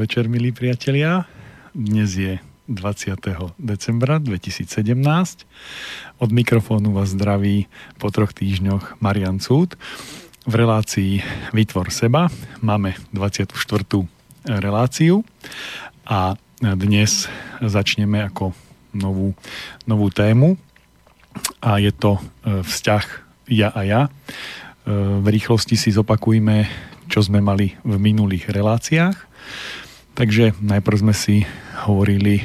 Podvečer, milí priatelia. Dnes je 20. decembra 2017. Od mikrofónu vás zdraví po troch týždňoch Marian Cúd. V relácii Vytvor seba máme 24. reláciu a dnes začneme ako novú, novú tému a je to e, vzťah ja a ja. E, v rýchlosti si zopakujme, čo sme mali v minulých reláciách. Takže najprv sme si hovorili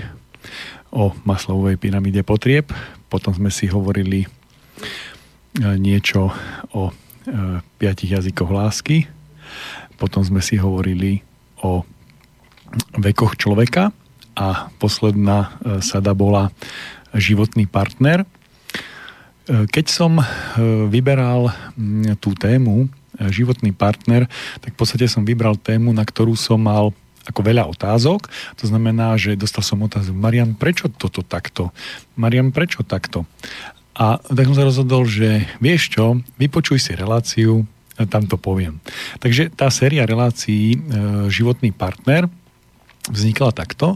o maslovej pyramíde potrieb, potom sme si hovorili e, niečo o e, piatich jazykoch lásky, potom sme si hovorili o vekoch človeka a posledná e, sada bola životný partner. Keď som vyberal tú tému životný partner, tak v podstate som vybral tému, na ktorú som mal ako veľa otázok. To znamená, že dostal som otázku, Marian, prečo toto takto? Marian, prečo takto? A tak som sa rozhodol, že vieš čo, vypočuj si reláciu, tam to poviem. Takže tá séria relácií e, Životný partner vznikla takto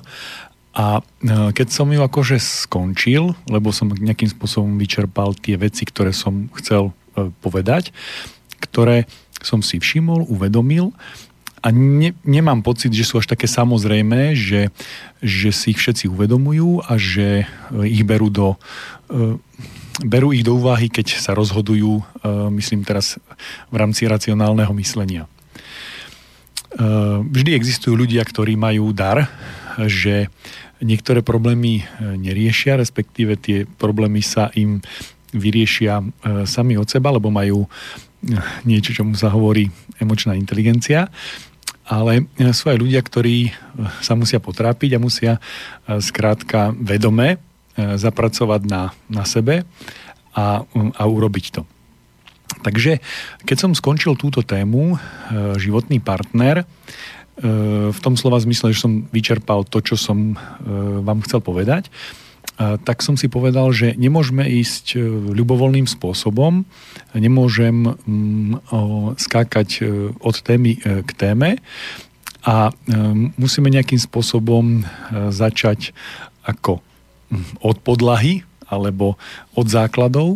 a e, keď som ju akože skončil, lebo som nejakým spôsobom vyčerpal tie veci, ktoré som chcel e, povedať, ktoré som si všimol, uvedomil, a ne, nemám pocit, že sú až také samozrejme, že, že si ich všetci uvedomujú a že e, ich berú do e, berú ich do úvahy, keď sa rozhodujú, e, myslím teraz v rámci racionálneho myslenia. Vždy existujú ľudia, ktorí majú dar, že niektoré problémy neriešia, respektíve tie problémy sa im vyriešia sami od seba, lebo majú niečo, čomu sa hovorí emočná inteligencia ale e, sú aj ľudia, ktorí e, sa musia potrápiť a musia e, skrátka vedome zapracovať na, na sebe a, a urobiť to. Takže keď som skončil túto tému, životný partner, v tom slova zmysle, že som vyčerpal to, čo som vám chcel povedať, tak som si povedal, že nemôžeme ísť ľubovoľným spôsobom, nemôžem mm, skákať e, od témy e, k téme. A e, musíme nejakým spôsobom začať ako mm, od podlahy alebo od základov.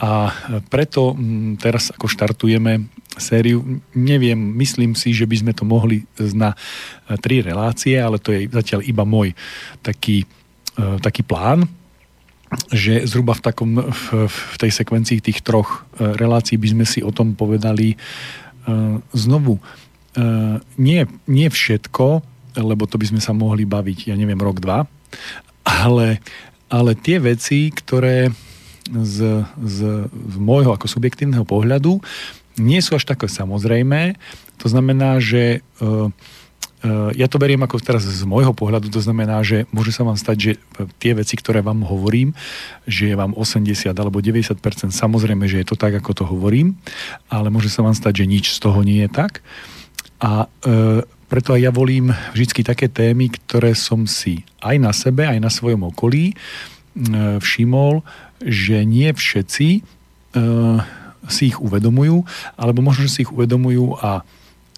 A preto mm, teraz ako štartujeme sériu, neviem, myslím si, že by sme to mohli na tri relácie, ale to je zatiaľ iba môj taký E, taký plán, že zhruba v, takom, v, v tej sekvencii tých troch e, relácií by sme si o tom povedali e, znovu. Nie, nie všetko, lebo to by sme sa mohli baviť, ja neviem, rok, dva, ale, ale tie veci, ktoré z, z, z môjho ako subjektívneho pohľadu nie sú až také samozrejmé. To znamená, že Eh, ja to beriem ako teraz z môjho pohľadu, to znamená, že môže sa vám stať, že tie veci, ktoré vám hovorím, že je vám 80 alebo 90%, samozrejme, že je to tak, ako to hovorím, ale môže sa vám stať, že nič z toho nie je tak. A e, preto aj ja volím vždy také témy, ktoré som si aj na sebe, aj na svojom okolí e, všimol, že nie všetci e, si ich uvedomujú, alebo možno, že si ich uvedomujú a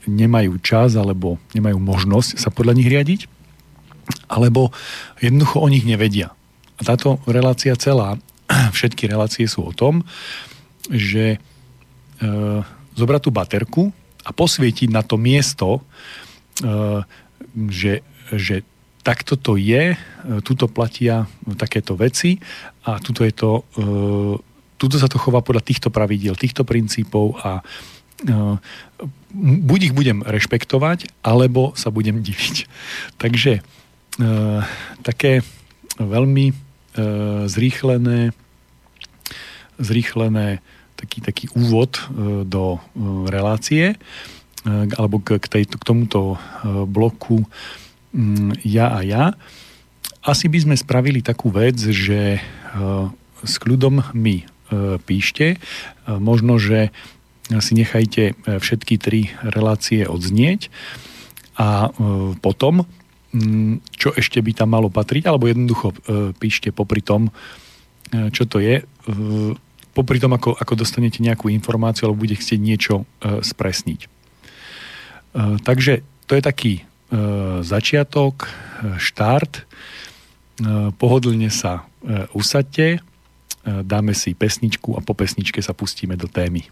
nemajú čas alebo nemajú možnosť sa podľa nich riadiť, alebo jednoducho o nich nevedia. A táto relácia celá, všetky relácie sú o tom, že e, zobrať tú baterku a posvietiť na to miesto, e, že, že takto to je, e, tuto platia takéto veci a tuto je to, e, tuto sa to chová podľa týchto pravidiel, týchto princípov a e, buď ich budem rešpektovať, alebo sa budem diviť. Takže e, také veľmi e, zrýchlené, zrýchlené taký, taký úvod e, do e, relácie e, alebo k, k, tejto, k tomuto e, bloku mm, ja a ja. Asi by sme spravili takú vec, že e, s kľudom mi e, píšte. Možno, že si nechajte e, všetky tri relácie odznieť a e, potom, mm, čo ešte by tam malo patriť, alebo jednoducho e, píšte popri tom, čo to je, popri tom, ako, ako dostanete nejakú informáciu alebo bude chcieť niečo spresniť. Takže to je taký začiatok, štart, pohodlne sa usadte, dáme si pesničku a po pesničke sa pustíme do témy.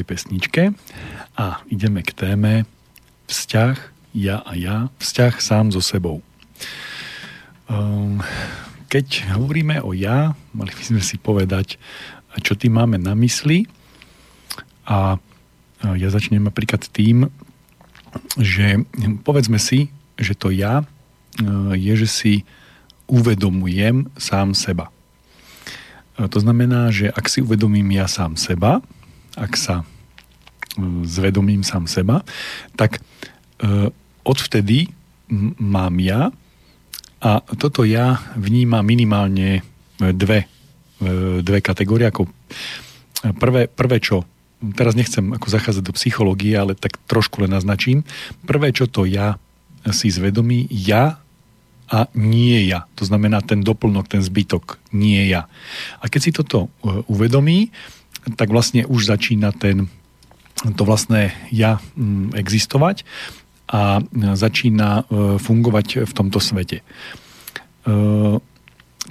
Pesničke a ideme k téme vzťah ja a ja, vzťah sám so sebou. Ehm, keď hovoríme o ja, mali by sme si povedať, čo tým máme na mysli a ja začnem napríklad tým, že povedzme si, že to ja e, je, že si uvedomujem sám seba. E, to znamená, že ak si uvedomím ja sám seba, ak sa zvedomím sám seba, tak e, odvtedy mám ja a toto ja vníma minimálne e, dve, e, dve kategórie. Ako prvé, prvé, čo teraz nechcem ako zachádzať do psychológie, ale tak trošku len naznačím. Prvé, čo to ja si zvedomí, ja a nie ja. To znamená ten doplnok, ten zbytok, nie ja. A keď si toto e, uvedomí, tak vlastne už začína ten, to vlastné ja mm, existovať a začína fungovať v tomto svete.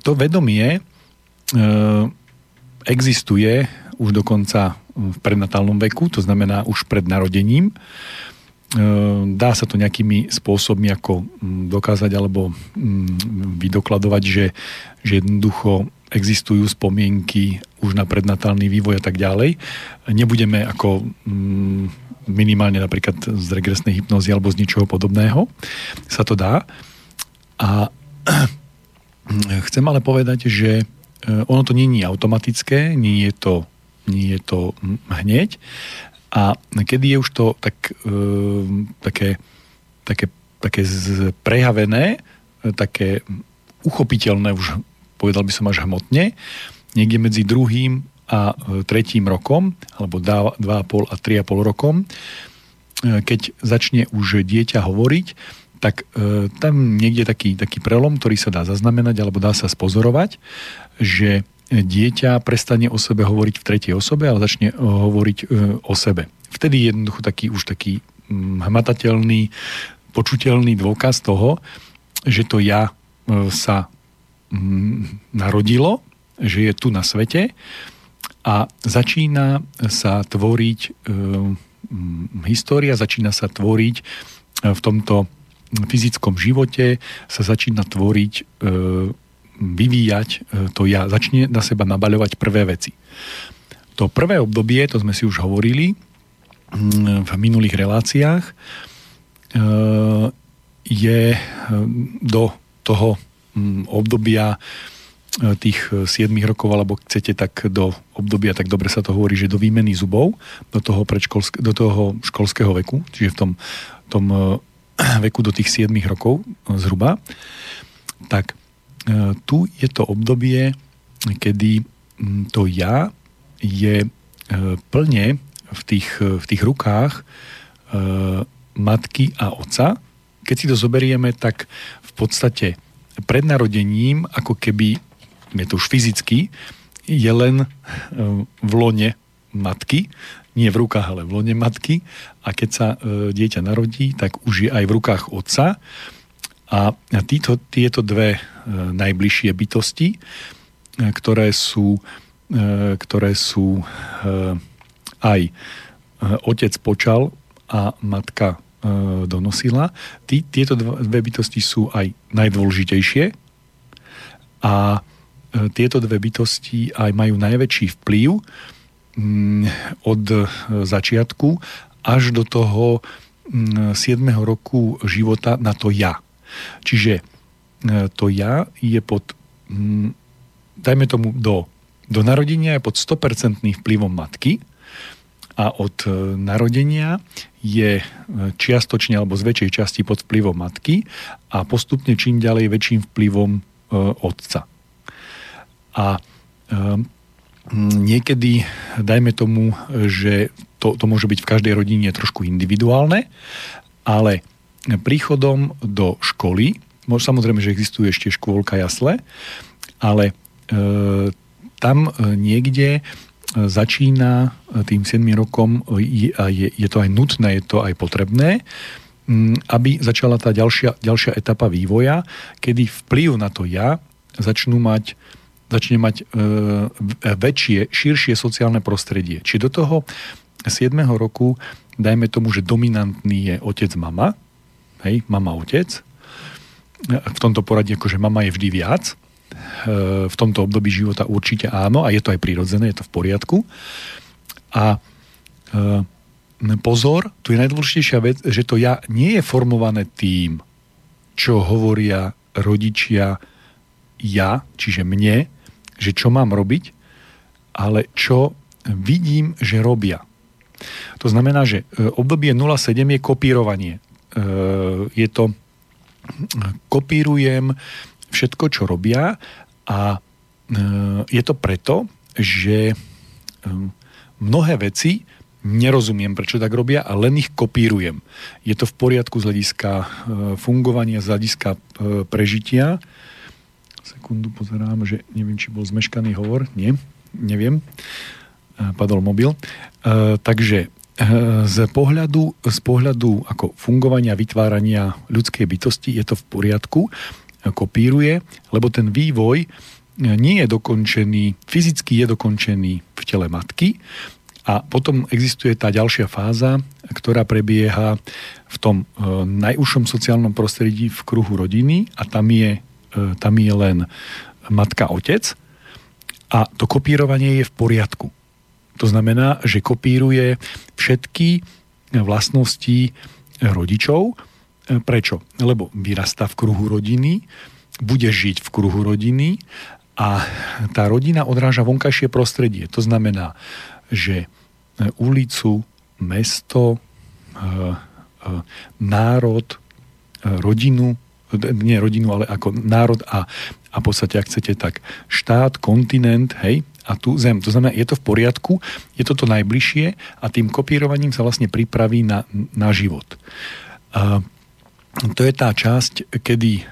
To vedomie existuje už dokonca v prednatálnom veku, to znamená už pred narodením. E, dá sa to nejakými spôsobmi ako mm, dokázať alebo mm, vydokladovať, že, že jednoducho existujú spomienky už na prednatálny vývoj a tak ďalej. Nebudeme ako mm, minimálne napríklad z regresnej hypnozy alebo z ničoho podobného sa to dá. A chcem ale povedať, že e, ono to je automatické, nie je to nie je to hneď. A kedy je už to tak, e, také, také, také prejavené, také uchopiteľné už, povedal by som až hmotne, niekde medzi druhým a e, tretím rokom, alebo 2,5 a 3,5 rokom, e, keď začne už dieťa hovoriť, tak e, tam niekde taký, taký prelom, ktorý sa dá zaznamenať alebo dá sa spozorovať, že dieťa prestane o sebe hovoriť v tretej osobe, ale začne eh, hovoriť eh, o sebe. Vtedy je jednoducho taký už taký hm, hmatateľný, počuteľný dôkaz toho, že to ja eh, sa narodilo, že je tu na svete a začína sa tvoriť hm, história, začína sa tvoriť v tomto fyzickom živote, sa začína tvoriť vyvíjať e, to ja, začne na seba nabaľovať prvé veci. To prvé obdobie, to sme si už hovorili mm, v minulých reláciách, je do toho mm, obdobia tých 7 rokov, alebo chcete tak do obdobia, tak dobre sa to hovorí, že do výmeny zubov, do toho, do toho školského veku, čiže v tom, tom veku do tých 7 rokov zhruba, tak E, tu je to obdobie, kedy to ja je e, plne v tých, v tých rukách e, matky a otca. Keď si to zoberieme, tak v podstate pred narodením, ako keby, je to už fyzicky, je len v lone matky, nie v rukách, ale v lone matky. A keď sa dieťa narodí, tak už je aj v rukách otca. A títo, tieto dve e, najbližšie bytosti, e, ktoré sú, e, ktoré sú aj otec počal a matka donosila, tí, tieto dve bytosti sú aj najdôležitejšie a tieto dve bytosti aj majú najväčší vplyv mm, od začiatku až do toho 7. Mm, roku života na to ja. Čiže e, to ja je pod, mm, dajme tomu do, do narodenia je pod 100% vplyvom matky a od e, narodenia je e, čiastočne alebo z väčšej časti pod vplyvom matky a postupne čím ďalej väčším vplyvom otca. A niekedy, dajme tomu, že to, to môže byť v každej rodine trošku individuálne, ale príchodom do školy, samozrejme, že existuje ešte škôlka jasle, ale e, tam e, niekde e, začína e, tým 7 rokom a je, je to aj nutné, je to aj potrebné, aby začala tá ďalšia, ďalšia etapa vývoja, kedy vplyv na to ja začnú mať začne mať e, väčšie, širšie sociálne prostredie. Či do toho 7. roku, dajme tomu, že dominantný je otec, mama, hej, mama, otec. V tomto poradí akože mama je vždy viac. E, v tomto období života určite áno a je to aj prirodzené, je to v poriadku. A e, pozor, tu je najdôležitejšia vec, že to ja nie je formované tým, čo hovoria rodičia ja, čiže mne, že čo mám robiť, ale čo vidím, že robia. To znamená, že e, obdobie 07 je kopírovanie. Eh, je to, kopírujem všetko, čo robia a eh, je to preto, že eh, mnohé veci nerozumiem, prečo tak robia a len ich kopírujem. Je to v poriadku z hľadiska e, fungovania, z hľadiska e, prežitia. Sekundu pozerám, že neviem, či bol zmeškaný hovor. Nie, neviem. E, padol mobil. Takže z pohľadu, z pohľadu ako fungovania, vytvárania ľudskej bytosti je to v poriadku, kopíruje, lebo ten vývoj nie je dokončený, fyzicky je dokončený v tele matky, a potom existuje tá ďalšia fáza, ktorá prebieha v tom e, najúžšom sociálnom prostredí v kruhu rodiny a tam je, e, tam je len matka, otec a to kopírovanie je v poriadku. To znamená, že kopíruje všetky vlastnosti rodičov. E, prečo? Lebo vyrastá v kruhu rodiny, bude žiť v kruhu rodiny a tá rodina odráža vonkajšie prostredie. To znamená, že e, ulicu, mesto, e, národ, rodinu, nie rodinu, ale ako národ a, a v podstate, ak chcete, tak štát, kontinent, hej, a tu zem. To znamená, je to v poriadku, je to to najbližšie a tým kopírovaním sa vlastne pripraví na, na život. To je tá časť, kedy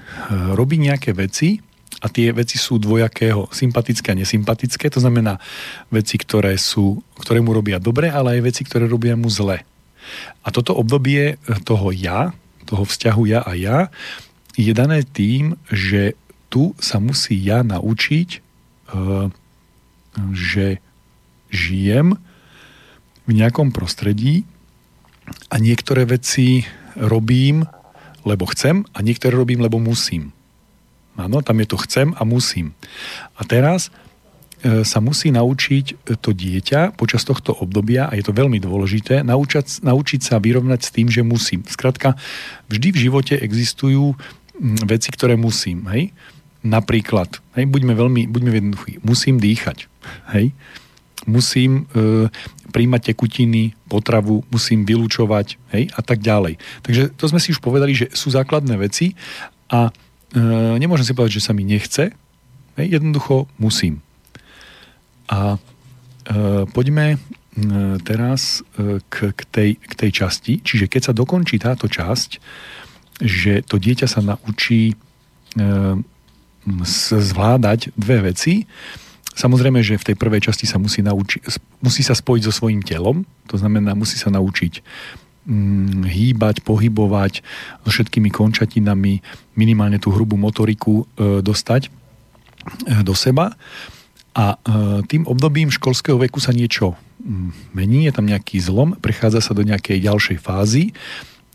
robí nejaké veci, a tie veci sú dvojakého sympatické a nesympatické, to znamená veci, ktoré, sú, ktoré mu robia dobre, ale aj veci, ktoré robia mu zle. A toto obdobie toho ja, toho vzťahu ja a ja, je dané tým, že tu sa musí ja naučiť, eh, že žijem v nejakom prostredí a niektoré veci robím, lebo chcem a niektoré robím, lebo musím. Áno, tam je to chcem a musím. A teraz e, sa musí naučiť to dieťa počas tohto obdobia, a je to veľmi dôležité, naučať, naučiť sa vyrovnať s tým, že musím. Skrátka, vždy v živote existujú veci, ktoré musím. Hej? Napríklad, hej, buďme veľmi buďme jednoduchí, musím dýchať. Hej? Musím e, príjmať tekutiny, potravu, musím vylúčovať hej? a tak ďalej. Takže to sme si už povedali, že sú základné veci a E, nemôžem si povedať, že sa mi nechce, jednoducho musím. A e, poďme e, teraz k, k, tej, k tej časti, čiže keď sa dokončí táto časť, že to dieťa sa naučí zvládať dve veci, Samozrejme, že v tej prvej časti sa musí, nauči- musí sa spojiť so svojím telom, to znamená, musí sa naučiť Mm, hýbať, pohybovať so všetkými končatinami, minimálne tú hrubú motoriku e, dostať e, do seba. A e, tým obdobím školského veku sa niečo mm, mení, je tam nejaký zlom, prechádza sa do nejakej ďalšej fázy,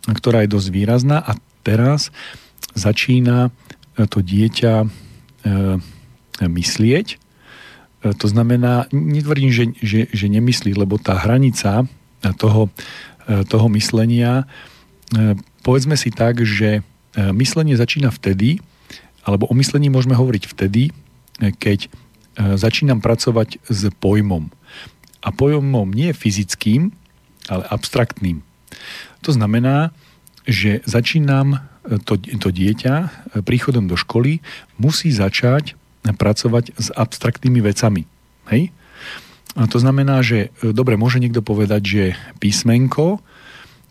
ktorá je dosť výrazná a teraz začína to dieťa myslieť. To znamená, netvrdím, že, že, že nemyslí, lebo tá hranica toho E, toho myslenia. E, povedzme si tak, že e, myslenie začína vtedy, alebo o myslení môžeme hovoriť vtedy, keď začínam pracovať s pojmom. A pojmom nie fyzickým, ale abstraktným. To znamená, že začínam to, to dieťa príchodom do školy musí začať pracovať s abstraktnými vecami. Hej? A to znamená, že e, dobre, môže niekto povedať, že písmenko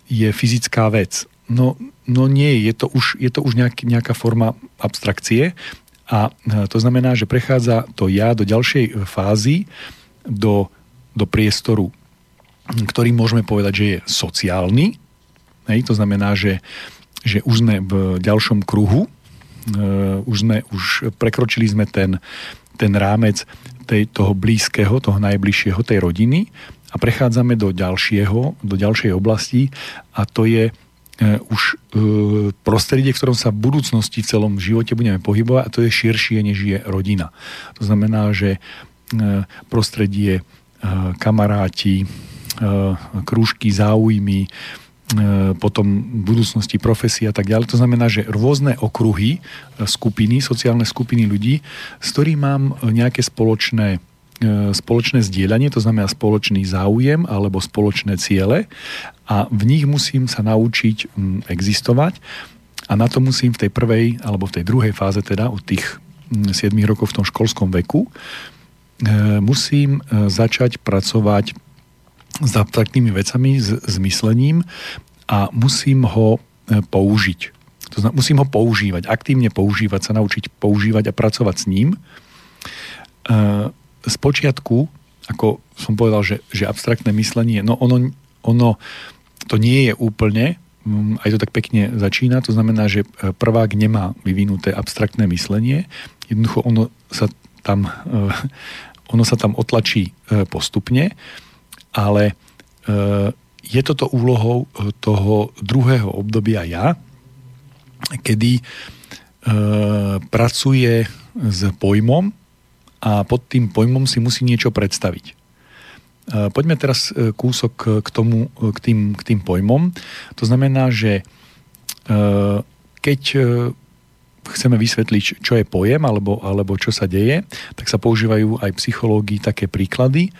je fyzická vec. No, no nie, je to už, je to už nejak, nejaká forma abstrakcie a e, to znamená, že prechádza to ja do ďalšej fázy, do, do priestoru, ktorý môžeme povedať, že je sociálny. Hej, to znamená, že, že už sme v ďalšom kruhu, uh, už, sme, už prekročili sme ten, ten rámec tej, toho blízkeho, toho najbližšieho, tej rodiny a prechádzame do ďalšieho, do ďalšej oblasti a to je e, už e, prostredie, v ktorom sa v budúcnosti v celom živote budeme pohybovať a to je širšie, než je rodina. To znamená, že prostredie, kamaráti, krúžky, záujmy, potom v budúcnosti profesia a tak ďalej. To znamená, že rôzne okruhy, e, skupiny, sociálne skupiny ľudí, s ktorými mám nejaké spoločné e, spoločné zdieľanie, to znamená spoločný záujem alebo spoločné ciele a v nich musím sa naučiť existovať a na to musím v tej prvej alebo v tej druhej fáze teda od tých 7 rokov v tom školskom veku musím začať pracovať s abstraktnými vecami, s, s myslením a musím ho e, použiť. To znamená, musím ho používať, aktívne používať, sa naučiť používať a pracovať s ním. Z počiatku, ako som povedal, že, že abstraktné myslenie, no ono, ono to nie je úplne, mm, aj to tak pekne začína, to znamená, že e, prvák nemá vyvinuté abstraktné myslenie, jednoducho ono sa tam, ono sa tam otlačí postupne ale e, je toto úlohou e, toho druhého obdobia ja, kedy e, pracuje s pojmom a pod tým pojmom si musí niečo predstaviť. Poďme teraz kúsok k, tomu, k, tým, k tým pojmom. To znamená, že keď chceme vysvetliť, čo je pojem alebo, alebo čo sa deje, tak sa používajú aj psychológii také príklady,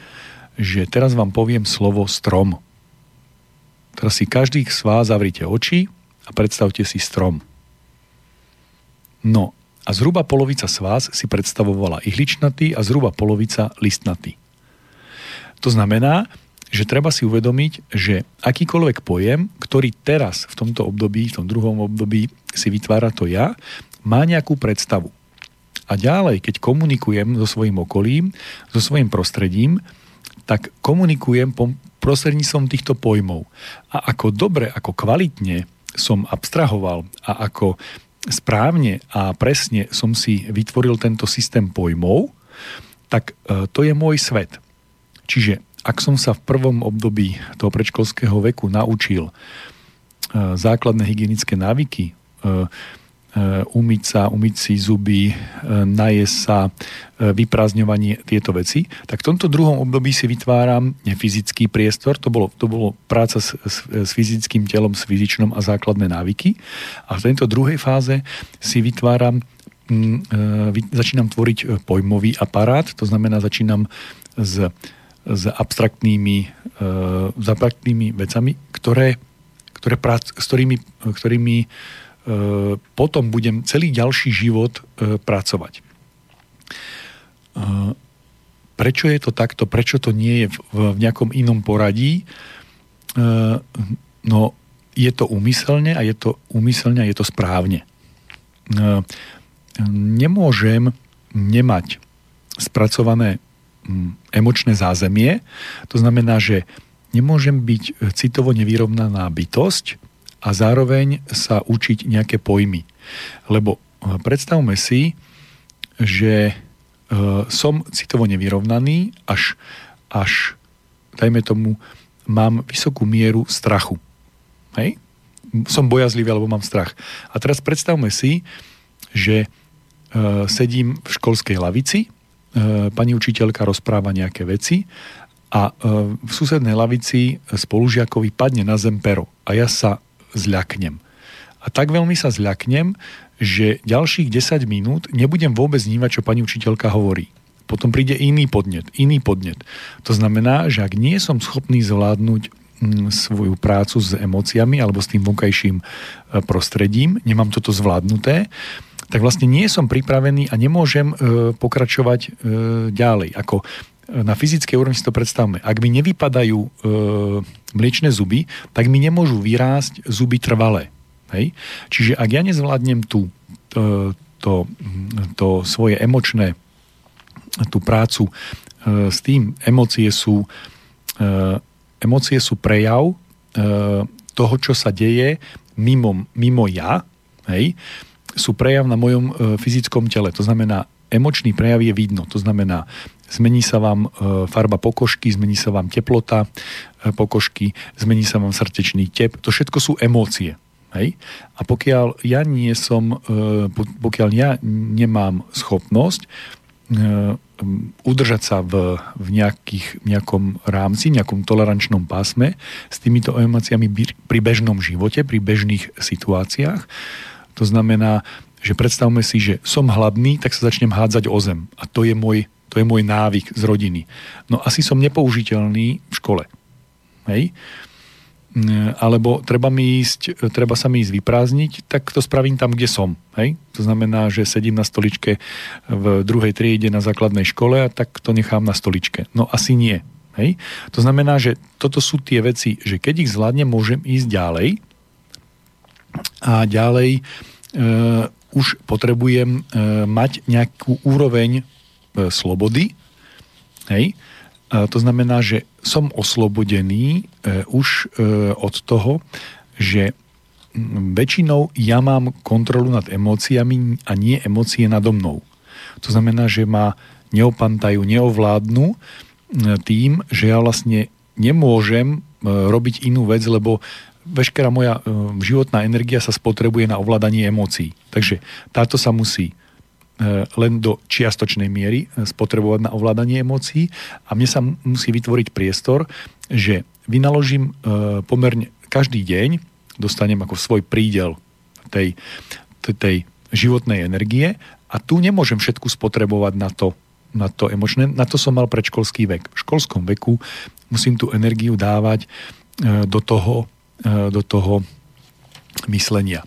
že teraz vám poviem slovo strom. Teraz si každý z vás zavrite oči a predstavte si strom. No a zhruba polovica z vás si predstavovala ihličnatý a zhruba polovica listnatý. To znamená, že treba si uvedomiť, že akýkoľvek pojem, ktorý teraz v tomto období, v tom druhom období si vytvára to ja, má nejakú predstavu. A ďalej, keď komunikujem so svojím okolím, so svojím prostredím, tak komunikujem prostredníctvom týchto pojmov. A ako dobre, ako kvalitne som abstrahoval a ako správne a presne som si vytvoril tento systém pojmov, tak e, to je môj svet. Čiže ak som sa v prvom období toho predškolského veku naučil e, základné hygienické návyky, e, umyť sa, umyť si zuby, eh, najesť sa, eh, vyprázdňovanie tieto veci, tak v tomto druhom období si vytváram fyzický priestor, to bolo, to bolo práca s, s, s fyzickým telom, s fyzičnom a základné návyky. A v tejto druhej fáze si vytváram začínam tvoriť pojmový aparát, to znamená začínam s, s abstraktnými, s abstraktnými vecami, ktoré, ktoré prác, s ktorými, ktorými E, potom budem celý ďalší život e, pracovať. E, prečo je to takto? Prečo to nie je v nejakom inom poradí? No, je to úmyselne a je to úmyselne a je to správne. Nemôžem nemať spracované emočné zázemie, to znamená, že nemôžem byť citovo nevyrovnaná bytosť, a zároveň sa učiť nejaké pojmy. Lebo e, predstavme si, že e, som citovo nevyrovnaný, až, až dajme tomu, mám vysokú mieru strachu. Hej? Som bojazlivý, alebo mám strach. A teraz predstavme si, že e, sedím v školskej lavici, pani učiteľka rozpráva nejaké veci a v susednej lavici spolužiakovi padne na zem pero a ja sa zľaknem. A tak veľmi sa zľaknem, že ďalších 10 minút nebudem vôbec vnímať, čo pani učiteľka hovorí. Potom príde iný podnet, iný podnet. To znamená, že ak nie som schopný zvládnuť mm, svoju prácu s emóciami alebo s tým vonkajším e, prostredím, nemám toto zvládnuté, tak vlastne nie som pripravený a nemôžem e, pokračovať e, ďalej. Ako na fyzickej úrovni si to predstavme. Ak mi nevypadajú e, mliečne zuby, tak mi nemôžu vyrásť zuby trvalé. Hej? Čiže ak ja nezvládnem tú, to, to, to svoje emočné, tú prácu e, s tým, emócie sú, e, emócie sú prejav e, toho, čo sa deje mimo, mimo ja, hej? sú prejav na mojom e, fyzickom tele. To znamená, emočný prejav je vidno. To znamená, zmení sa vám e, farba pokožky, zmení sa vám teplota e, pokožky, zmení sa vám srdečný tep. To všetko sú emócie. Hej? A pokiaľ ja nie som, e, pokiaľ ja nemám schopnosť udržať sa v, v nejakých, nejakom rámci, nejakom tolerančnom pásme s týmito emóciami pri bežnom živote, pri bežných situáciách, to znamená, že predstavme si, že som hladný, tak sa začnem hádzať o zem. A to je môj, to je môj návyk z rodiny. No asi som nepoužiteľný v škole. Hej? Mm, alebo treba, mi ísť, treba sa mi ísť vyprázdniť, tak to spravím tam, kde som. Hej? To znamená, že sedím na stoličke v druhej triede na základnej škole a tak to nechám na stoličke. No asi nie. Hej? To znamená, že toto sú tie veci, že keď ich zvládnem, môžem ísť ďalej a ďalej e, už potrebujem e, mať nejakú úroveň slobody. Hej? E, to znamená, že som oslobodený e, už e, od toho, že väčšinou ja mám kontrolu nad emóciami a nie emócie nado mnou. To znamená, že ma neopantajú, neovládnu tým, že ja vlastne nemôžem robiť inú vec, lebo veškerá moja životná energia sa spotrebuje na ovládanie emócií. Takže táto sa musí len do čiastočnej miery spotrebovať na ovládanie emócií a mne sa musí vytvoriť priestor, že vynaložím pomerne každý deň dostanem ako svoj prídel tej, tej, životnej energie a tu nemôžem všetku spotrebovať na to, na to emočné. Na to som mal predškolský vek. V školskom veku musím tú energiu dávať e, do toho, e, do toho myslenia.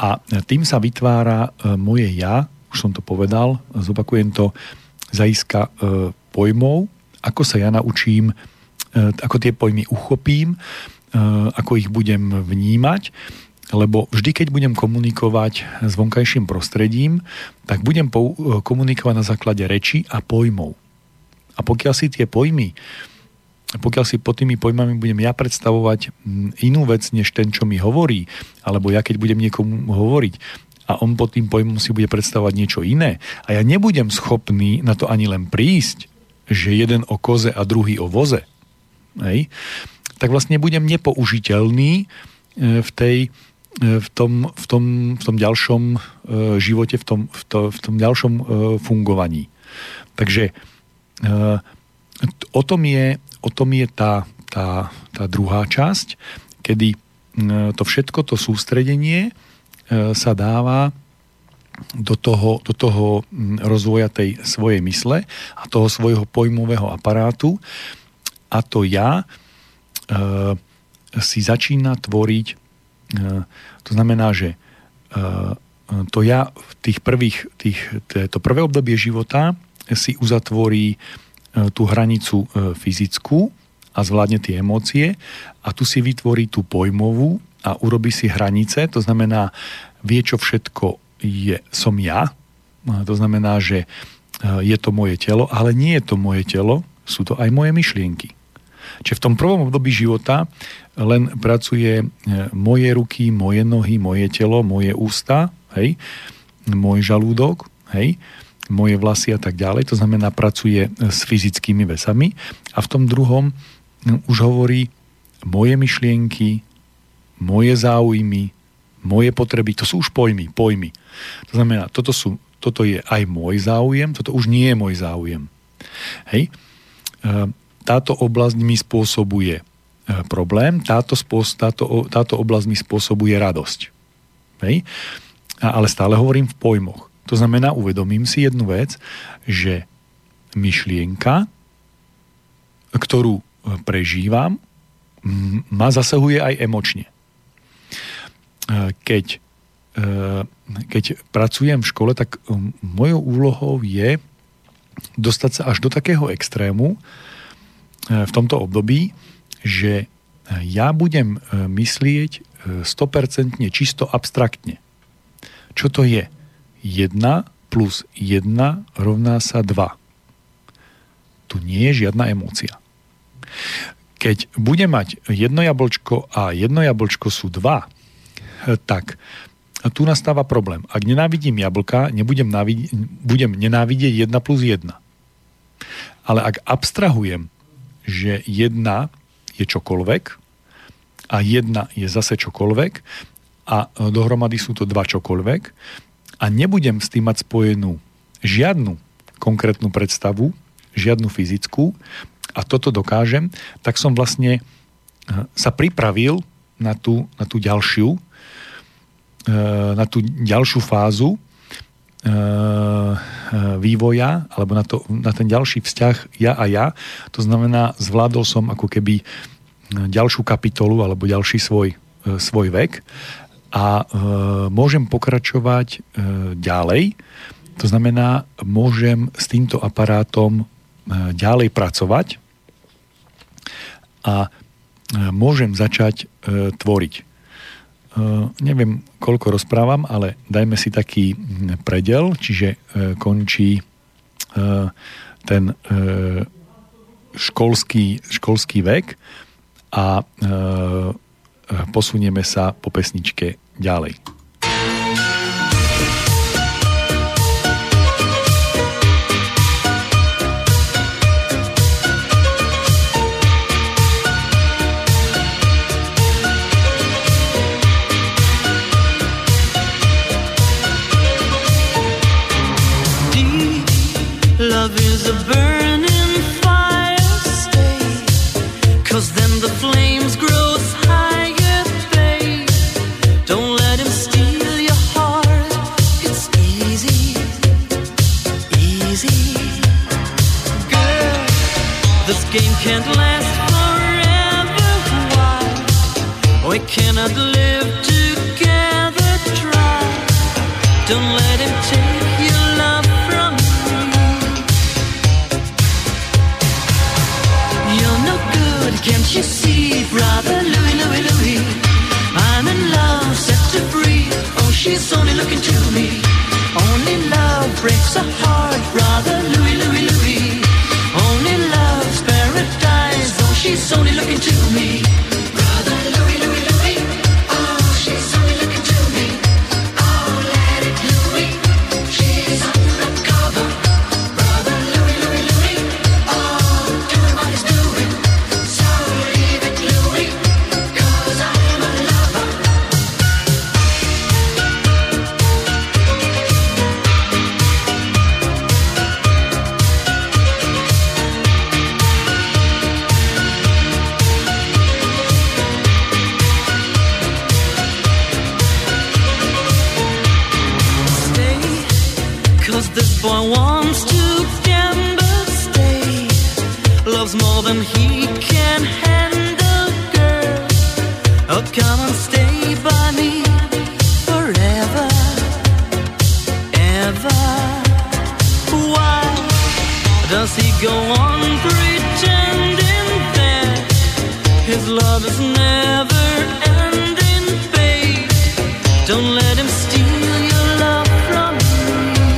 A tým sa vytvára e, moje ja, už som to povedal, zopakujem to, zaiska pojmov, ako sa ja naučím, ako tie pojmy uchopím Eh, ako ich budem vnímať, lebo vždy, keď budem komunikovať s vonkajším prostredím, tak budem komunikovať na základe reči a pojmov. A pokiaľ si tie pojmy, pokiaľ si pod tými pojmami budem ja predstavovať inú vec, než ten, čo mi hovorí, alebo ja keď budem niekomu hovoriť, a on pod tým pojmom si bude predstavovať niečo iné. A ja nebudem schopný na to ani len prísť, že jeden o koze a druhý o voze, hej, tak vlastne budem nepoužiteľný e, v tej e, v tom, v tom, v tom ďalšom e, živote, v tom, v, to, v tom ďalšom fungovaní. Takže o tom je, o tom je tá, tá, tá druhá časť, kedy to všetko, to sústredenie sa dáva do toho, do toho rozvoja tej svojej mysle a toho svojho pojmového aparátu. A to ja uh, si začína tvoriť, uh, to znamená, že to ja v tých prvých, tých, to prvé obdobie života si uzatvorí tú hranicu fyzickú a zvládne tie emócie a tu si vytvorí tú pojmovú a urobí si hranice, to znamená, vie, čo všetko je, som ja, to znamená, že je to moje telo, ale nie je to moje telo, sú to aj moje myšlienky. Čiže v tom prvom období života len pracuje e, moje ruky, moje nohy, moje telo, moje ústa, hej, môj žalúdok, hej, moje vlasy a tak ďalej. To znamená, pracuje e, s fyzickými vesami. A v tom druhom už hovorí moje myšlienky, moje záujmy, moje potreby, to sú už pojmy, pojmy. To znamená, toto, sú, toto je aj môj záujem, toto už nie je môj záujem. Hej? E, táto oblasť mi spôsobuje e, problém, táto, spôsob, táto, táto oblasť mi spôsobuje radosť. Hej? Ale stále hovorím v pojmoch. To znamená, uvedomím si jednu vec, že myšlienka, ktorú e, prežívam, ma zasahuje aj emočne. Keď, keď pracujem v škole, tak mojou úlohou je dostať sa až do takého extrému, E, v tomto období, že ja budem myslieť 100% e, čisto abstraktne. Čo to je? 1 plus 1 rovná sa 2. Tu nie je žiadna emócia. Keď budem mať jedno jablčko a jedno jablčko sú dva, tak tu nastáva problém. Ak nenávidím jablka, nebudem návidieť, budem nenávidieť 1 plus 1. Ale ak abstrahujem že jedna je čokoľvek a jedna je zase čokoľvek a dohromady sú to dva čokoľvek a nebudem s tým mať spojenú žiadnu konkrétnu predstavu, žiadnu fyzickú a toto dokážem, tak som vlastne eh, sa pripravil na tú, na tú ďalšiu eh, na tú ďalšiu fázu Eh, eh, vývoja alebo na, to, na ten ďalší vzťah ja a ja. To znamená, zvládol som ako keby eh, ďalšiu kapitolu alebo ďalší svoj, svoj vek a môžem pokračovať ďalej. To znamená, môžem s týmto aparátom ďalej pracovať a môžem začať tvoriť. Neviem, koľko rozprávam, ale dajme si taký predel, čiže končí ten školský, školský vek a posunieme sa po pesničke ďalej. Does he go on pretending that his love is never ending, babe? Don't let him steal your love from me.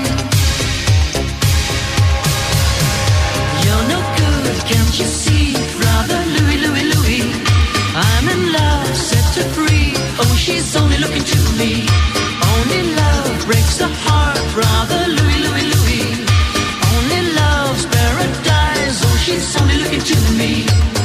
You're no good, can't you see, brother Louis Louis Louis? I'm in love, set to free. Oh, she's only looking to me. Only love breaks a heart, brother Louis. she's only looking to me.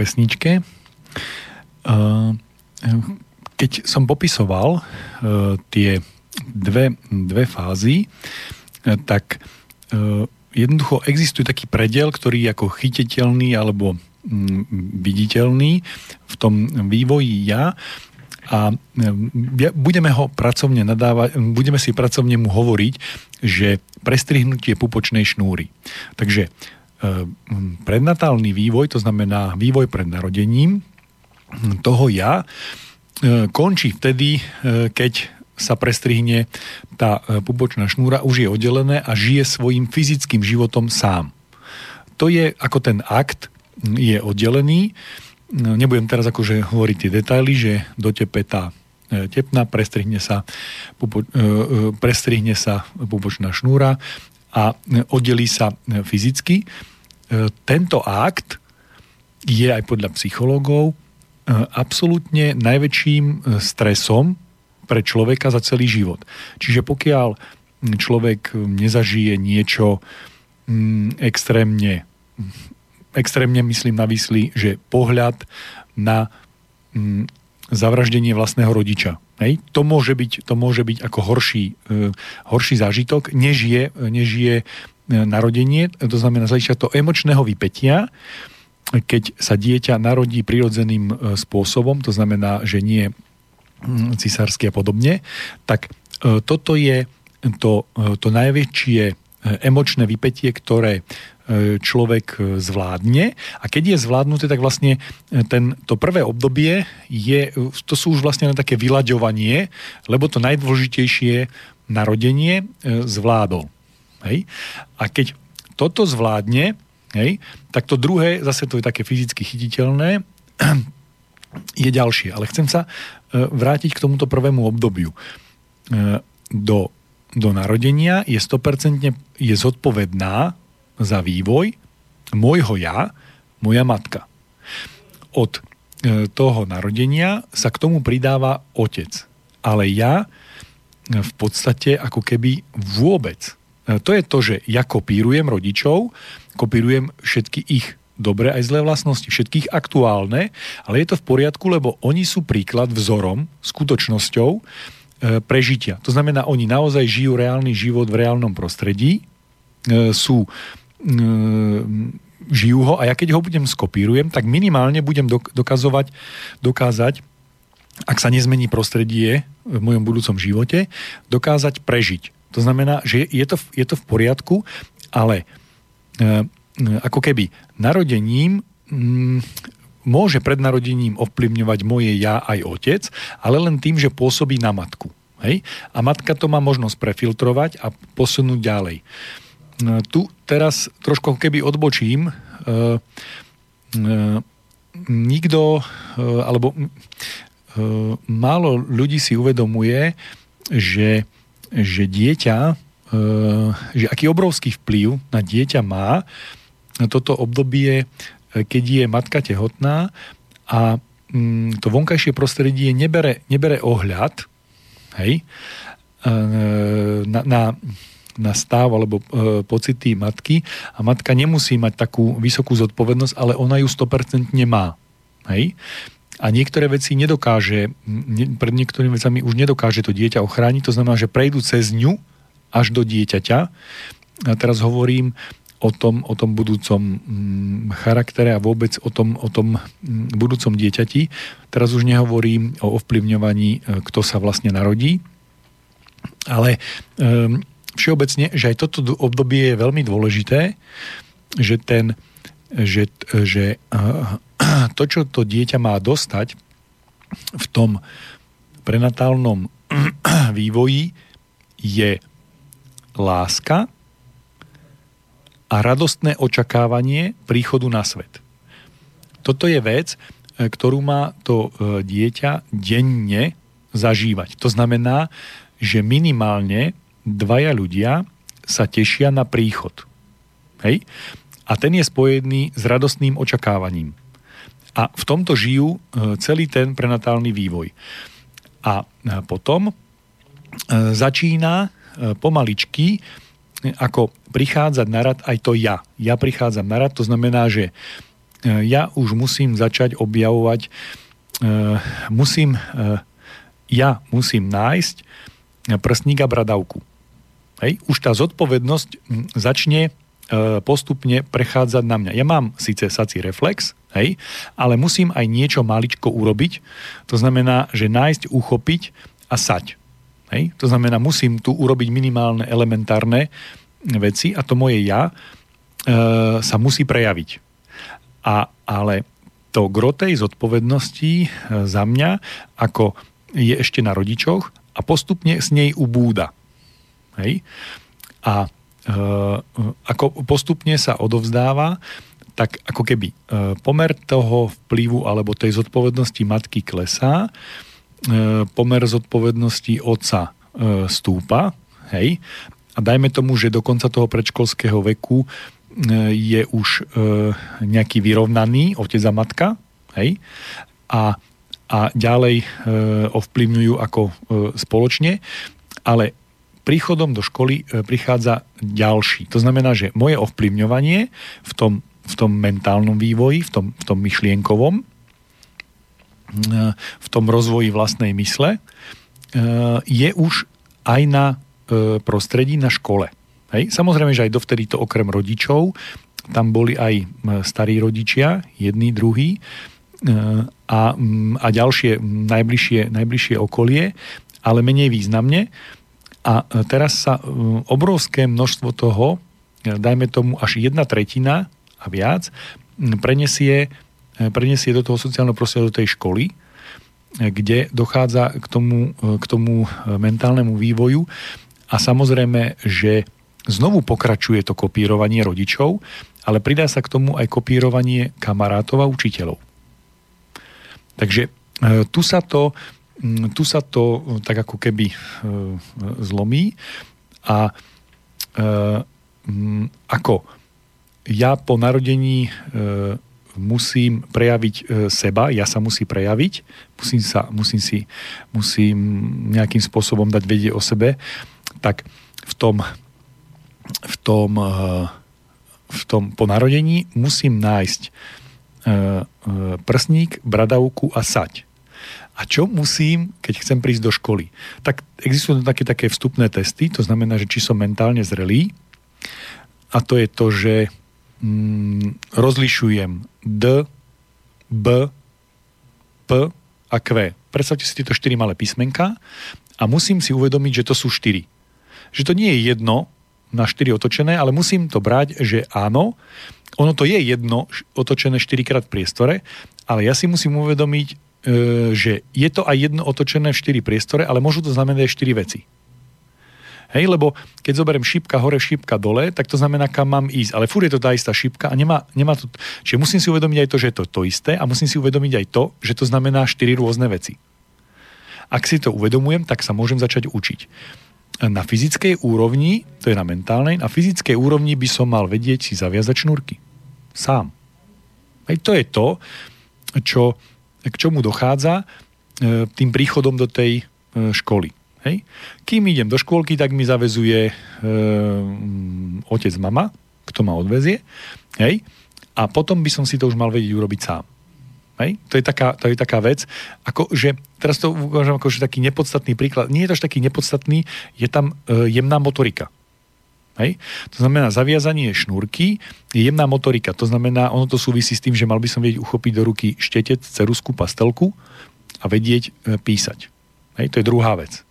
Pesničke. Keď som popisoval tie dve, dve fázy, tak jednoducho existuje taký predel, ktorý je ako chytiteľný alebo viditeľný v tom vývoji ja a budeme ho pracovne nadávať, budeme si pracovne mu hovoriť, že prestrihnutie pupočnej šnúry. Takže Ehm, prednatálny vývoj, to znamená vývoj pred narodením toho ja, e, končí vtedy, e, keď sa prestrihne tá e, pubočná šnúra, už je oddelené a žije svojim fyzickým životom sám. To je ako ten akt, je oddelený. Nebudem teraz akože hovoriť tie detaily, že dotepe tá tepna, prestrihne sa, pupo, prestrihne sa pubočná šnúra a oddelí sa fyzicky. E, tento akt je aj podľa psychológov absolútne najväčším stresom pre človeka za celý život. Čiže pokiaľ človek nezažije niečo mm, extrémne, extrémne myslím na vysli, že pohľad na mm, zavraždenie vlastného rodiča. Hej? To, môže byť, to môže byť ako horší, e, horší zážitok, než je, než je e, narodenie, to znamená z to emočného vypetia, keď sa dieťa narodí prirodzeným e, spôsobom, to znamená, že nie mm, cisársky a podobne, tak e, toto je to, to najväčšie emočné vypetie, ktoré človek zvládne a keď je zvládnuté, tak vlastne ten, to prvé obdobie je, to sú už vlastne také vyľaďovanie, lebo to najdôležitejšie narodenie zvládol. Hej? A keď toto zvládne, hej, tak to druhé, zase to je také fyzicky chytiteľné, je ďalšie. Ale chcem sa e, vrátiť k tomuto prvému obdobiu. E, do, do narodenia je 100% je zodpovedná za vývoj môjho ja, moja matka. Od e, toho narodenia sa k tomu pridáva otec. Ale ja v podstate ako keby vôbec E, to je to, že ja kopírujem rodičov, kopírujem všetky ich dobré aj zlé vlastnosti, všetkých aktuálne, ale je to v poriadku, lebo oni sú príklad, vzorom, skutočnosťou e, prežitia. To znamená, oni naozaj žijú reálny život v reálnom prostredí, e, sú žijú ho a ja keď ho budem skopírujem, tak minimálne budem dokazovať, dokázať, ak sa nezmení prostredie v mojom budúcom živote, dokázať prežiť. To znamená, že je to, je to v poriadku, ale e, ako keby narodením mm, môže pred narodením ovplyvňovať moje ja aj otec, ale len tým, že pôsobí na matku. Hej? A matka to má možnosť prefiltrovať a posunúť ďalej. E, tu teraz trošku keby odbočím. E, e, nikto, e, alebo málo ľudí si uvedomuje, že že dieťa, že aký obrovský vplyv na dieťa má toto obdobie, keď je matka tehotná a to vonkajšie prostredie nebere, nebere ohľad hej, na, na, na stav alebo e, pocity matky a matka nemusí mať takú vysokú zodpovednosť, ale ona ju 100% má. Hej? a niektoré veci nedokáže, pred niektorými vecami už nedokáže to dieťa ochrániť, to znamená, že prejdú cez ňu až do dieťaťa. A teraz hovorím o tom, o tom budúcom mm, charaktere a vôbec o tom, o tom mm, budúcom dieťati. Teraz už nehovorím o ovplyvňovaní, e, kto sa vlastne narodí, ale všeobecne, že aj toto obdobie je veľmi dôležité, že ten, že, že to, čo to dieťa má dostať v tom prenatálnom vývoji, je láska a radostné očakávanie príchodu na svet. Toto je vec, e, ktorú má to e, dieťa denne zažívať. To znamená, že minimálne dvaja ľudia sa tešia na príchod. Hej? A ten je spojený s radostným očakávaním. A v tomto žijú e, celý ten prenatálny vývoj. A e, potom e, začína pomaličky ako prichádzať na rad aj to ja. Ja prichádzam na rad, to znamená, že ja už musím začať objavovať, musím, ja musím nájsť prstník a bradavku. Hej? Už tá zodpovednosť začne postupne prechádzať na mňa. Ja mám síce sací reflex, hej, ale musím aj niečo maličko urobiť. To znamená, že nájsť, uchopiť a sať. Hej? To znamená, musím tu urobiť minimálne elementárne veci a to moje ja e, sa musí prejaviť. A, ale to grotej zodpovednosti e, za mňa, ako je ešte na rodičoch a postupne s nej ubúda. Hej? A e, ako postupne sa odovzdáva, tak ako keby e, pomer toho vplyvu alebo tej zodpovednosti matky klesá, e, pomer zodpovednosti otca e, stúpa, hej, a dajme tomu, že do konca toho predškolského veku je už nejaký vyrovnaný otec a matka, hej, a, a ďalej ovplyvňujú ako spoločne, ale príchodom do školy prichádza ďalší. To znamená, že moje ovplyvňovanie v tom, v tom mentálnom vývoji, v tom, v tom myšlienkovom, v tom rozvoji vlastnej mysle, je už aj na prostredí na škole. Hej? Samozrejme, že aj dovtedy to okrem rodičov, tam boli aj starí rodičia, jedný, druhý, a, a ďalšie najbližšie, najbližšie okolie, ale menej významne. A teraz sa obrovské množstvo toho, dajme tomu až jedna tretina a viac, prenesie, prenesie do toho sociálneho prostredia, do tej školy, kde dochádza k tomu, k tomu mentálnemu vývoju a samozrejme, že znovu pokračuje to kopírovanie rodičov, ale pridá sa k tomu aj kopírovanie kamarátov a učiteľov. Takže e, tu sa to, tu sa to tak ako keby e, zlomí a e, ako ja po narodení musím prejaviť seba, ja sa musí prejaviť, musím, sa, musím si musím nejakým spôsobom dať vedieť o sebe, tak v tom, v tom, v tom po narodení musím nájsť prsník, bradavku a sať. A čo musím, keď chcem prísť do školy? Tak existujú také, také vstupné testy, to znamená, že či som mentálne zrelý. A to je to, že mm, rozlišujem D, B, P a Q. Predstavte si tieto štyri malé písmenka a musím si uvedomiť, že to sú štyri že to nie je jedno na 4 otočené, ale musím to brať, že áno, ono to je jedno otočené 4 krát v priestore, ale ja si musím uvedomiť, že je to aj jedno otočené v 4 priestore, ale môžu to znamenať aj 4 veci. Hej, lebo keď zoberiem šípka hore, šípka dole, tak to znamená, kam mám ísť. Ale furt je to tá istá šípka a nemá, nemá to... Čiže musím si uvedomiť aj to, že je to to isté a musím si uvedomiť aj to, že to znamená 4 rôzne veci. Ak si to uvedomujem, tak sa môžem začať učiť na fyzickej úrovni, to je na mentálnej, na fyzickej úrovni by som mal vedieť si zaviazať šnúrky. Sám. Aj to je to, čo, k čomu dochádza e, tým príchodom do tej e, školy. Hej? Kým idem do škôlky, tak mi zavezuje e, otec, mama, kto ma odvezie. Hej? A potom by som si to už mal vedieť urobiť sám. Hej? To, je taká, to je taká vec, ako, že teraz to ukážem ako že taký nepodstatný príklad. Nie je to až taký nepodstatný, je tam jemná motorika. Hej? To znamená, zaviazanie šnúrky je jemná motorika. To znamená, ono to súvisí s tým, že mal by som vedieť uchopiť do ruky štetec, cerusku, pastelku a vedieť e, písať. Hej? To je druhá vec.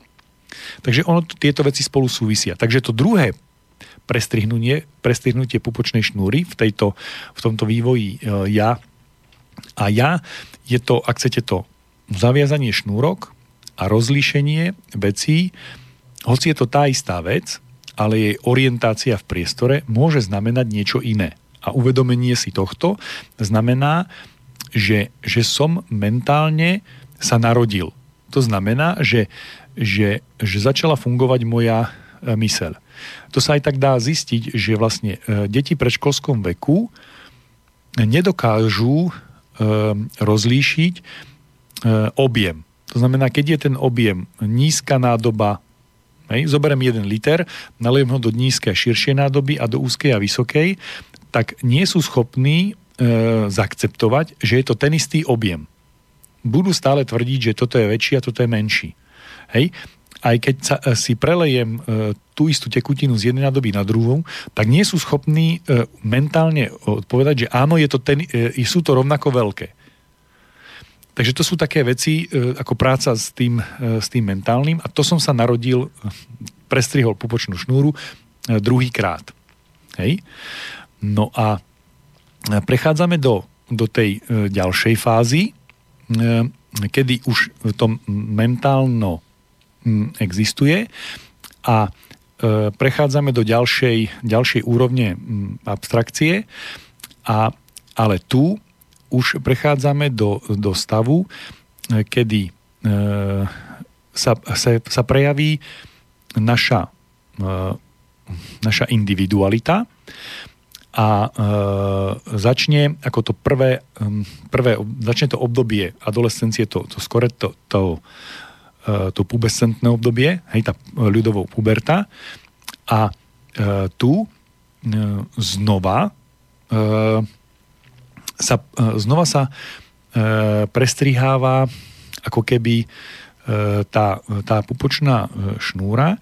Takže ono, tieto veci spolu súvisia. Takže to druhé prestrihnutie, prestrihnutie pupočnej šnúry v, tejto, v tomto vývoji e, ja a ja je to, ak chcete to, zaviazanie šnúrok a rozlíšenie vecí, hoci je to tá istá vec, ale jej orientácia v priestore môže znamenať niečo iné. A uvedomenie si tohto znamená, že, že som mentálne sa narodil. To znamená, že, že, že začala fungovať moja e, myseľ. To sa aj tak dá zistiť, že vlastne e, deti predškolskom veku nedokážu Ehm, rozlíšiť objem. To znamená, keď je ten objem nízka nádoba, hej, zoberiem jeden liter, nalijem ho do nízkej širšej nádoby a do úzkej a vysokej, tak nie sú schopní e, zaakceptovať, že je to ten istý objem. Budú stále tvrdiť, že toto je väčší a toto je menší. Hej? aj keď sa, e, si prelejem e, tú istú tekutinu z jednej nádoby na druhú, tak nie sú schopní e, mentálne odpovedať, že áno, je to ten, sú to rovnako veľké. Takže to sú také veci ako práca s tým, s tým mentálnym a to som sa narodil, prestrihol pupočnú šnúru druhýkrát. Hej? No a prechádzame do, do tej ďalšej fázy, kedy už to mentálno existuje a e, prechádzame do ďalšej, ďalšej úrovne abstrakcie, a, ale tu už prechádzame do, do stavu, e, kedy e, sa, sa, sa prejaví naša, e, naša individualita a začne ako to prvé, prvé, začne to obdobie adolescencie, to, to skore to, to, to pubescentné obdobie, hej, tá ľudovou puberta. A tu znova sa, e, znova sa e, prestriháva ako keby e, tá, tá pupočná e, šnúra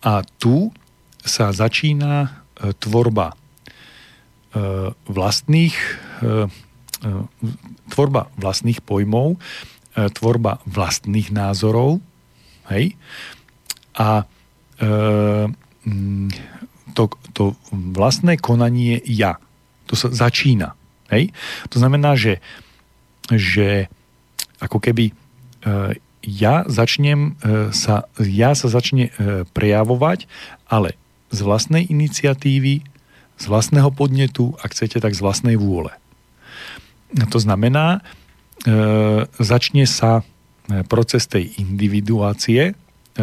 a tu sa začína e, tvorba e, vlastných e, tvorba vlastných pojmov, tvorba vlastných názorov, hej, a to, to vlastné konanie ja. To sa začína. Hej? To znamená, že, že ako keby ja začnem sa, ja sa začne prejavovať, ale z vlastnej iniciatívy, z vlastného podnetu, ak chcete, tak z vlastnej vôle. To znamená, e, začne sa e, proces tej individuácie, e,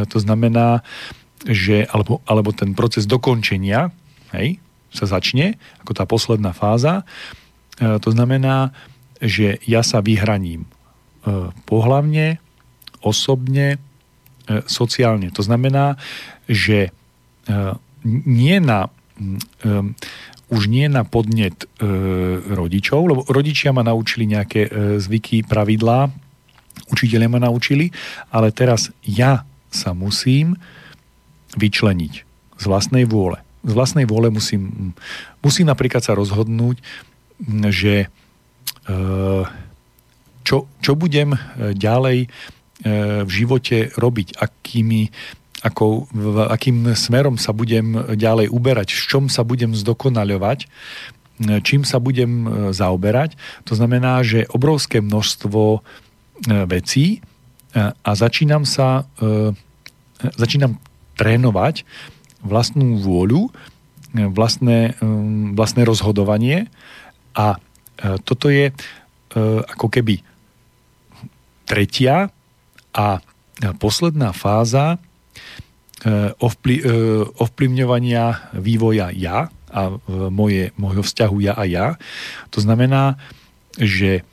to znamená, že, alebo, alebo ten proces dokončenia, hej, sa začne, ako tá posledná fáza. E, to znamená, že ja sa vyhraním e, pohlavne, osobne, e, sociálne. To znamená, že nie na už nie na podnet rodičov, lebo rodičia ma naučili nejaké zvyky, pravidlá, učiteľe ma naučili, ale teraz ja sa musím vyčleniť z vlastnej vôle. Z vlastnej vôle musím, musím napríklad sa rozhodnúť, že e, čo, čo budem e, ďalej e, v živote robiť, akými ako, v, akým smerom sa budem ďalej uberať, v čom sa budem zdokonaľovať, čím sa budem zaoberať. To znamená, že obrovské množstvo vecí a začínam sa začínam trénovať vlastnú vôľu, vlastné, vlastné rozhodovanie a toto je ako keby tretia a posledná fáza ovplyv, ovplyvňovania vývoja ja a moje, môjho vzťahu ja a ja. To znamená, že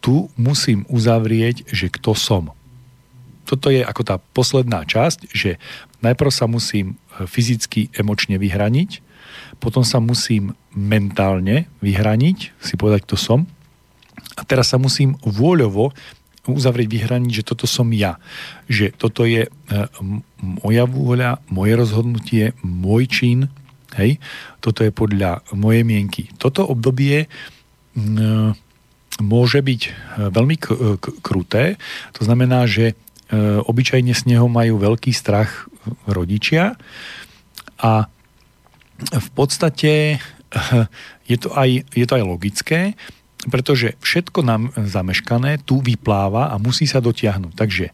tu musím uzavrieť, že kto som. Toto je ako tá posledná časť, že najprv sa musím fyzicky, emočne vyhraniť, potom sa musím mentálne vyhraniť, si povedať, kto som, a teraz sa musím vôľovo uzavrieť, vyhraniť, že toto som ja. Že toto je e, moja vôľa, moje rozhodnutie, môj čin, hej, toto je podľa mojej mienky. Toto obdobie môže byť e, veľmi kruté, to znamená, že e, obyčajne z neho majú veľký strach rodičia a v podstate je to aj, je to aj logické, pretože všetko nám zameškané tu vypláva a musí sa dotiahnuť. Takže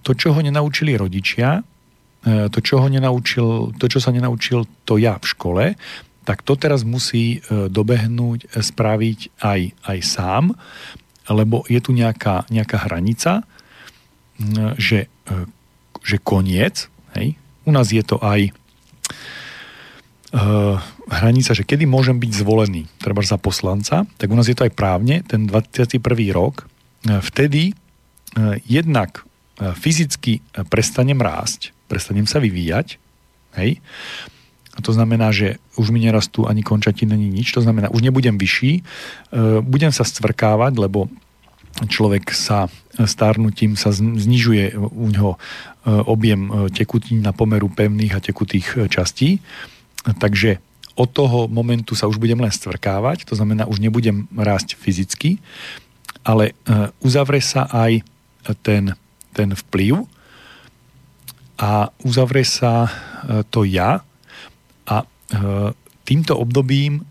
to, čo ho nenaučili rodičia, e, to, čo ho nenaučil, to, čo sa nenaučil to ja v škole, tak to teraz musí e, dobehnúť, spraviť aj, aj sám, lebo je tu nejaká, nejaká hranica, že, že koniec, hej, u nás je to aj hranica, že kedy môžem byť zvolený, treba za poslanca, tak u nás je to aj právne, ten 21. rok, uh, vtedy uh, jednak fyzicky prestanem rásť, prestanem sa vyvíjať, hej, a to znamená, že už mi nerastú ani končatiny, ani nič. To znamená, už nebudem vyšší, budem sa stvrkávať, lebo človek sa stárnutím sa znižuje u ňoho objem tekutín na pomeru pevných a tekutých častí. Takže od toho momentu sa už budem len stvrkávať, to znamená, už nebudem rásť fyzicky, ale e, uzavre sa aj ten, ten vplyv a uzavre sa e, to ja a e, týmto obdobím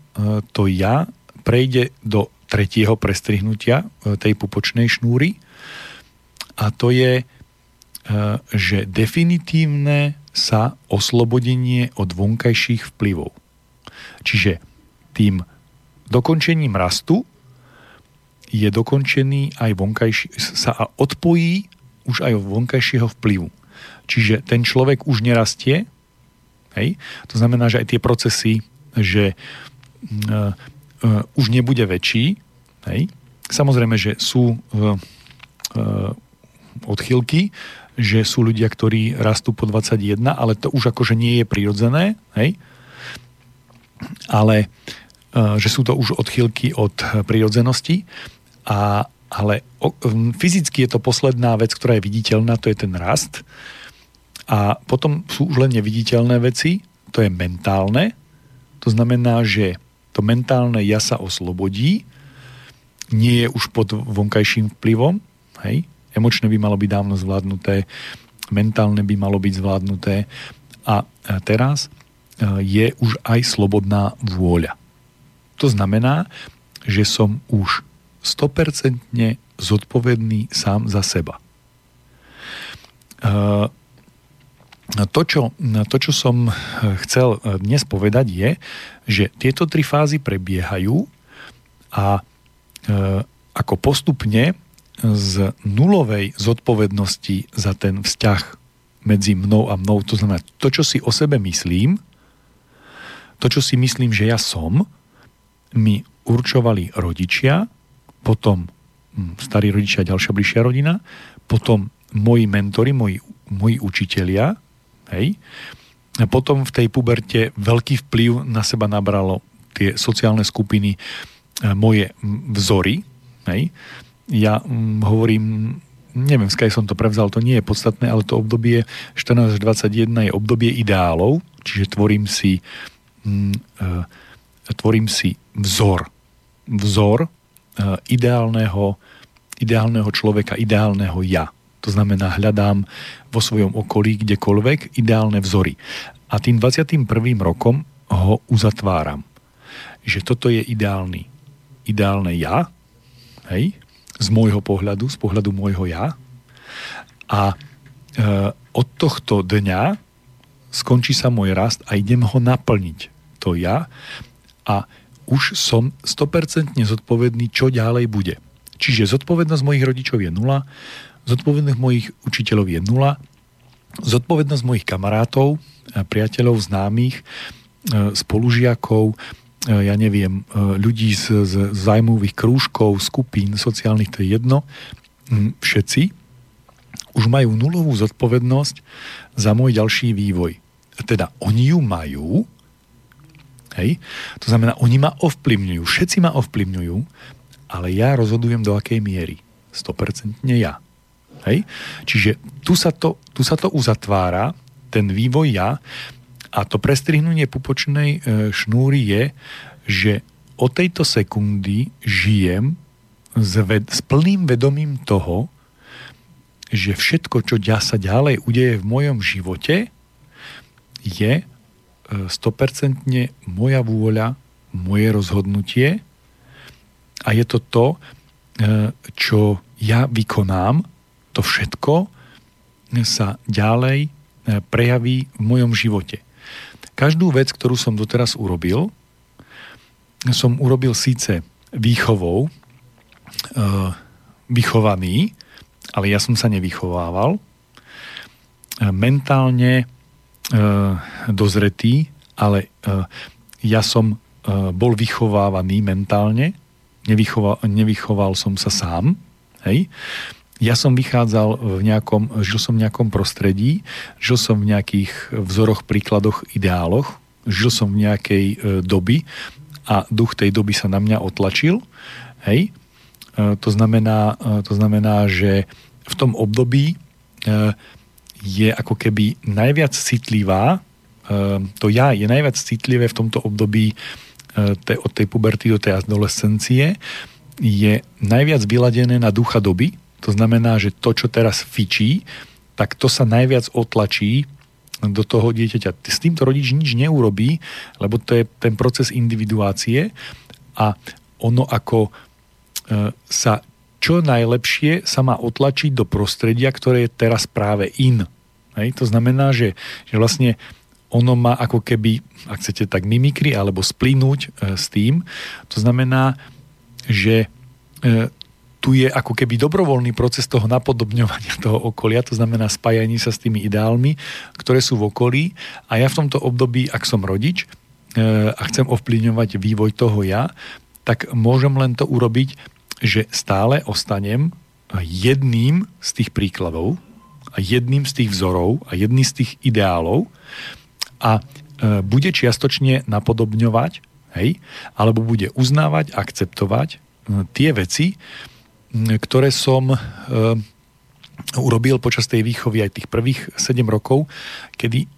to ja prejde do tretieho prestrihnutia tej pupočnej šnúry a to je, že definitívne sa oslobodenie od vonkajších vplyvov. Čiže tým dokončením rastu je dokončený aj vonkajší, sa odpojí už aj od vonkajšieho vplyvu. Čiže ten človek už nerastie, hej? to znamená, že aj tie procesy že uh, uh, už nebude väčší. Hej? Samozrejme, že sú uh, uh, odchylky, že sú ľudia, ktorí rastú po 21, ale to už akože nie je prirodzené, hej? Ale uh, že sú to už odchylky od prirodzenosti, a, ale o, fyzicky je to posledná vec, ktorá je viditeľná, to je ten rast. A potom sú už len neviditeľné veci, to je mentálne. To znamená, že to mentálne ja sa oslobodí, nie je už pod vonkajším vplyvom, hej? Emočné by malo byť dávno zvládnuté, mentálne by malo byť zvládnuté a teraz e, je už aj slobodná vôľa. To znamená, že som už 100% zodpovedný sám za seba. E, to čo, to, čo som chcel dnes povedať, je, že tieto tri fázy prebiehajú a e, ako postupne z nulovej zodpovednosti za ten vzťah medzi mnou a mnou, to znamená to, čo si o sebe myslím, to, čo si myslím, že ja som, mi určovali rodičia, potom hm, starí rodičia, ďalšia bližšia rodina, potom moji mentori, moji, moji učitelia, Hej? A potom v tej puberte veľký vplyv na seba nabralo tie sociálne skupiny, e, moje vzory. Hej? Ja hm, hovorím, neviem, skaj som to prevzal, to nie je podstatné, ale to obdobie 14 až 21 je obdobie ideálov, čiže tvorím si, hm, e, tvorím si vzor. Vzor e, ideálneho, ideálneho človeka, ideálneho ja. To znamená, hľadám vo svojom okolí kdekoľvek ideálne vzory. A tým 21. rokom ho uzatváram. Že toto je ideálny, ideálne ja, hej, z môjho pohľadu, z pohľadu môjho ja. A e, od tohto dňa skončí sa môj rast a idem ho naplniť. To ja. A už som 100% zodpovedný, čo ďalej bude. Čiže zodpovednosť mojich rodičov je nula, Zodpovednosť mojich učiteľov je nula. Zodpovednosť mojich kamarátov, priateľov, známych, e, spolužiakov, e, ja neviem, e, ľudí z, z zájmových krúžkov, skupín, sociálnych, to je jedno, všetci už majú nulovú zodpovednosť za môj ďalší vývoj. Teda oni ju majú, hej, to znamená, oni ma ovplyvňujú, všetci ma ovplyvňujú, ale ja rozhodujem do akej miery. 100% ja. Hej? Čiže tu sa, to, tu sa to uzatvára, ten vývoj ja a to prestrihnutie pupočnej e, šnúry je, že od tejto sekundy žijem s, ved, s plným vedomím toho, že všetko, čo ja sa ďalej udeje v mojom živote, je 100% e, moja vôľa, moje rozhodnutie a je to to, e, čo ja vykonám to všetko sa ďalej prejaví v mojom živote. Každú vec, ktorú som doteraz urobil, som urobil síce výchovou, e, vychovaný, ale ja som sa nevychovával, e, mentálne dozretý, ale ja som bol vychovávaný mentálne, nevychoval, nevychoval som sa sám, hej, ja som vychádzal v nejakom, žil som v nejakom prostredí, žil som v nejakých vzoroch, príkladoch, ideáloch, žil som v nejakej e, doby a duch tej doby sa na mňa otlačil. Hej? E, to, znamená, e, to znamená, že v tom období je ako keby najviac citlivá, to ja je najviac citlivé v tomto období od tej puberty do tej adolescencie, je najviac vyladené na ducha doby, to znamená, že to, čo teraz fičí, tak to sa najviac otlačí do toho dieťaťa. S týmto rodič nič neurobí, lebo to je ten proces individuácie a ono ako e, sa čo najlepšie sa má otlačiť do prostredia, ktoré je teraz práve in. Hej? To znamená, že, že vlastne ono má ako keby, ak chcete tak mimikry, alebo splínuť e, s tým. To znamená, že e, tu je ako keby dobrovoľný proces toho napodobňovania toho okolia, to znamená spájanie sa s tými ideálmi, ktoré sú v okolí. A ja v tomto období, ak som rodič, a chcem ovplyvňovať vývoj toho ja, tak môžem len to urobiť, že stále ostanem jedným z tých príkladov a jedným z tých vzorov a jedným z tých ideálov. A e, bude čiastočne napodobňovať, hej, alebo bude uznávať, akceptovať e, tie veci, ktoré som e, urobil počas tej výchovy aj tých prvých 7 rokov, kedy,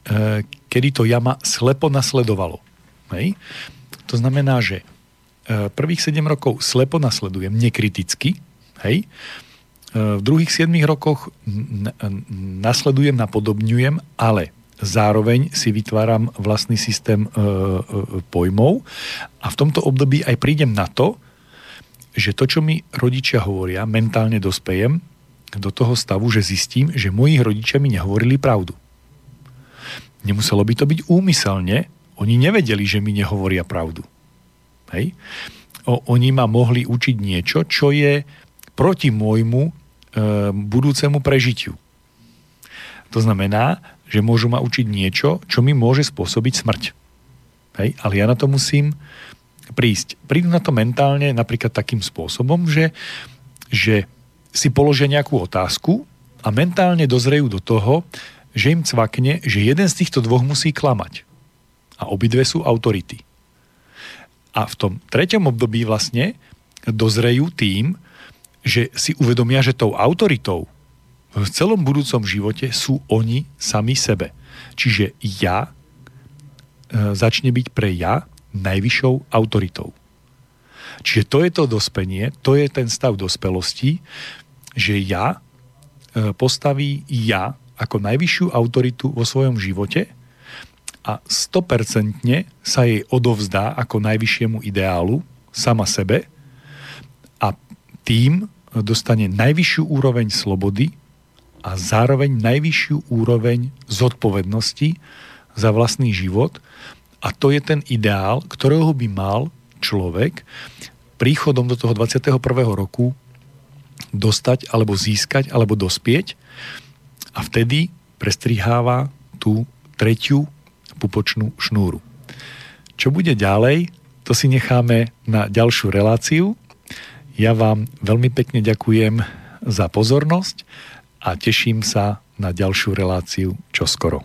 kedy to jama slepo nasledovalo. Hej? To znamená, že prvých 7 rokov slepo nasledujem, nekriticky, hej? v druhých 7 rokoch nasledujem, napodobňujem, ale zároveň si vytváram vlastný systém e, e, pojmov a v tomto období aj prídem na to, že to, čo mi rodičia hovoria, mentálne dospejem do toho stavu, že zistím, že moji rodičia mi nehovorili pravdu. Nemuselo by to byť úmyselne, oni nevedeli, že mi nehovoria pravdu. Hej? O, oni ma mohli učiť niečo, čo je proti môjmu Ehm, budúcemu prežitiu. To znamená, že môžu ma učiť niečo, čo mi môže spôsobiť smrť. Hej? Ale ja na to musím prísť. Prídu na to mentálne napríklad takým spôsobom, že, že si položia nejakú otázku a mentálne dozrejú do toho, že im cvakne, že jeden z týchto dvoch musí klamať. A obidve sú autority. A v tom treťom období vlastne dozrejú tým, že si uvedomia, že tou autoritou v celom budúcom živote sú oni sami sebe. Čiže ja e, začne byť pre ja najvyššou autoritou. Čiže to je to dospenie, to je ten stav dospelosti, že ja e, postaví ja ako najvyššiu autoritu vo svojom živote a 100% sa jej odovzdá ako najvyššiemu ideálu sama sebe a tým dostane najvyššiu úroveň slobody a zároveň najvyššiu úroveň zodpovednosti za vlastný život a to je ten ideál, ktorého by mal človek príchodom do toho 21. roku dostať alebo získať alebo dospieť a vtedy prestriháva tú tretiu pupočnú šnúru. Čo bude ďalej, to si necháme na ďalšiu reláciu ja vám veľmi pekne ďakujem za pozornosť a teším sa na ďalšiu reláciu čoskoro.